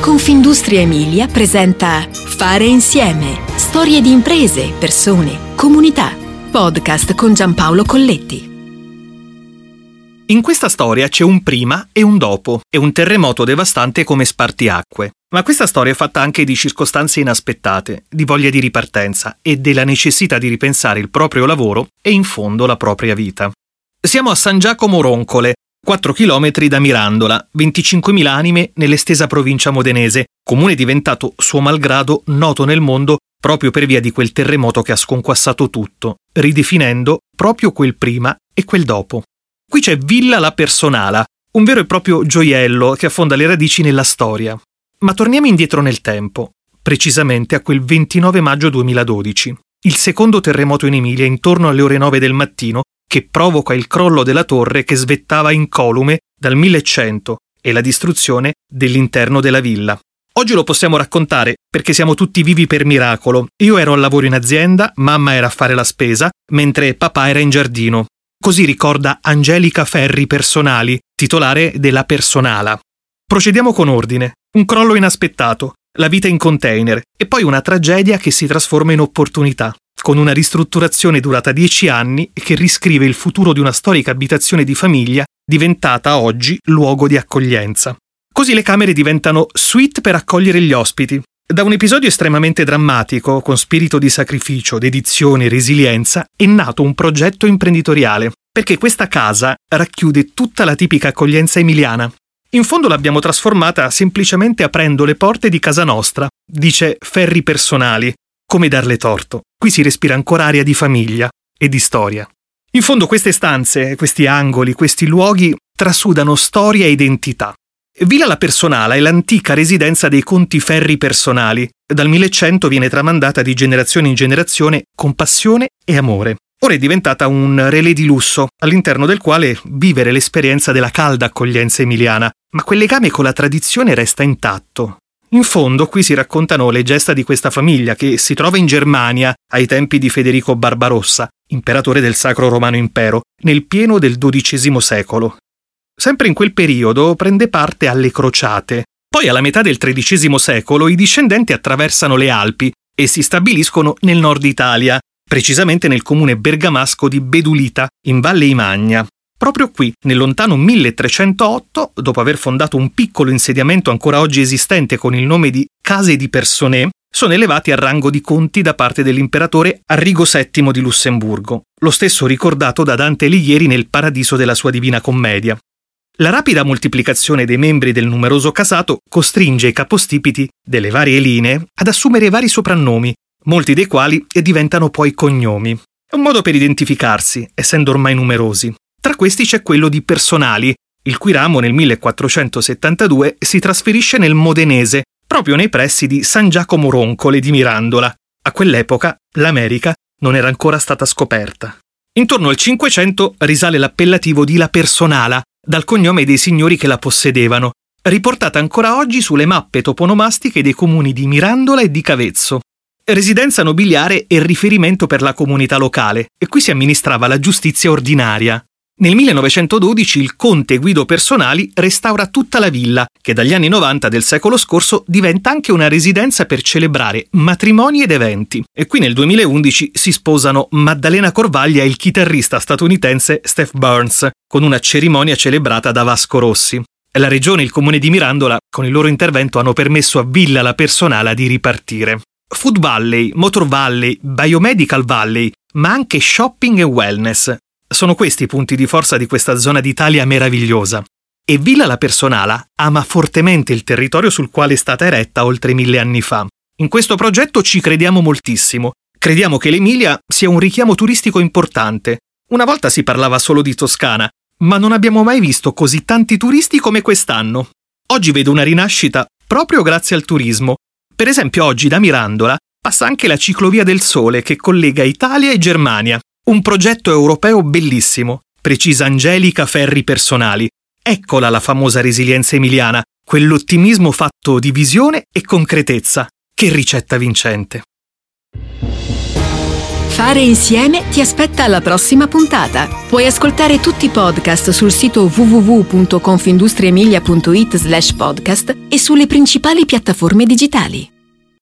Confindustria Emilia presenta Fare insieme. Storie di imprese, persone, comunità. Podcast con Giampaolo Colletti. In questa storia c'è un prima e un dopo e un terremoto devastante come spartiacque. Ma questa storia è fatta anche di circostanze inaspettate, di voglia di ripartenza e della necessità di ripensare il proprio lavoro e in fondo la propria vita. Siamo a San Giacomo Roncole, 4 km da Mirandola, 25.000 anime nell'estesa provincia modenese, comune diventato suo malgrado noto nel mondo proprio per via di quel terremoto che ha sconquassato tutto, ridefinendo proprio quel prima e quel dopo. Qui c'è Villa La Personala, un vero e proprio gioiello che affonda le radici nella storia. Ma torniamo indietro nel tempo, precisamente a quel 29 maggio 2012, il secondo terremoto in Emilia intorno alle ore 9 del mattino che provoca il crollo della torre che svettava incolume dal 1100 e la distruzione dell'interno della villa. Oggi lo possiamo raccontare perché siamo tutti vivi per miracolo. Io ero al lavoro in azienda, mamma era a fare la spesa, mentre papà era in giardino. Così ricorda Angelica Ferri Personali, titolare della Personala. Procediamo con ordine. Un crollo inaspettato, la vita in container e poi una tragedia che si trasforma in opportunità con una ristrutturazione durata dieci anni che riscrive il futuro di una storica abitazione di famiglia diventata oggi luogo di accoglienza. Così le camere diventano suite per accogliere gli ospiti. Da un episodio estremamente drammatico, con spirito di sacrificio, dedizione e resilienza, è nato un progetto imprenditoriale, perché questa casa racchiude tutta la tipica accoglienza emiliana. In fondo l'abbiamo trasformata semplicemente aprendo le porte di casa nostra, dice Ferri Personali, come darle torto. Qui si respira ancora aria di famiglia e di storia. In fondo queste stanze, questi angoli, questi luoghi trasudano storia e identità. Villa La Personala è l'antica residenza dei conti ferri personali. Dal 1100 viene tramandata di generazione in generazione con passione e amore. Ora è diventata un relè di lusso, all'interno del quale vivere l'esperienza della calda accoglienza emiliana, ma quel legame con la tradizione resta intatto. In fondo qui si raccontano le gesta di questa famiglia che si trova in Germania ai tempi di Federico Barbarossa, imperatore del Sacro Romano Impero, nel pieno del XII secolo. Sempre in quel periodo prende parte alle crociate. Poi alla metà del XIII secolo i discendenti attraversano le Alpi e si stabiliscono nel nord Italia, precisamente nel comune bergamasco di Bedulita, in Valle Imagna. Proprio qui, nel lontano 1308, dopo aver fondato un piccolo insediamento ancora oggi esistente con il nome di Case di Personet, sono elevati al rango di conti da parte dell'imperatore Arrigo VII di Lussemburgo, lo stesso ricordato da Dante Alighieri nel Paradiso della sua Divina Commedia. La rapida moltiplicazione dei membri del numeroso casato costringe i capostipiti delle varie linee ad assumere vari soprannomi, molti dei quali diventano poi cognomi. È un modo per identificarsi, essendo ormai numerosi. Tra questi c'è quello di Personali, il cui ramo nel 1472 si trasferisce nel Modenese, proprio nei pressi di San Giacomo Roncole di Mirandola. A quell'epoca l'America non era ancora stata scoperta. Intorno al 500 risale l'appellativo di La Personala, dal cognome dei signori che la possedevano, riportata ancora oggi sulle mappe toponomastiche dei comuni di Mirandola e di Cavezzo. Residenza nobiliare e riferimento per la comunità locale, e qui si amministrava la giustizia ordinaria. Nel 1912 il conte Guido Personali restaura tutta la villa, che dagli anni 90 del secolo scorso diventa anche una residenza per celebrare matrimoni ed eventi. E qui nel 2011 si sposano Maddalena Corvaglia e il chitarrista statunitense Steph Burns, con una cerimonia celebrata da Vasco Rossi. La regione e il comune di Mirandola, con il loro intervento, hanno permesso a Villa la Personala di ripartire. Food Valley, Motor Valley, Biomedical Valley, ma anche shopping e wellness sono questi i punti di forza di questa zona d'Italia meravigliosa. E Villa La Personala ama fortemente il territorio sul quale è stata eretta oltre mille anni fa. In questo progetto ci crediamo moltissimo. Crediamo che l'Emilia sia un richiamo turistico importante. Una volta si parlava solo di Toscana, ma non abbiamo mai visto così tanti turisti come quest'anno. Oggi vedo una rinascita proprio grazie al turismo. Per esempio oggi da Mirandola passa anche la ciclovia del Sole che collega Italia e Germania. Un progetto europeo bellissimo, precisa Angelica Ferri Personali. Eccola la famosa resilienza emiliana, quell'ottimismo fatto di visione e concretezza. Che ricetta vincente! Fare insieme ti aspetta alla prossima puntata. Puoi ascoltare tutti i podcast sul sito www.confindustriemilia.it slash podcast e sulle principali piattaforme digitali.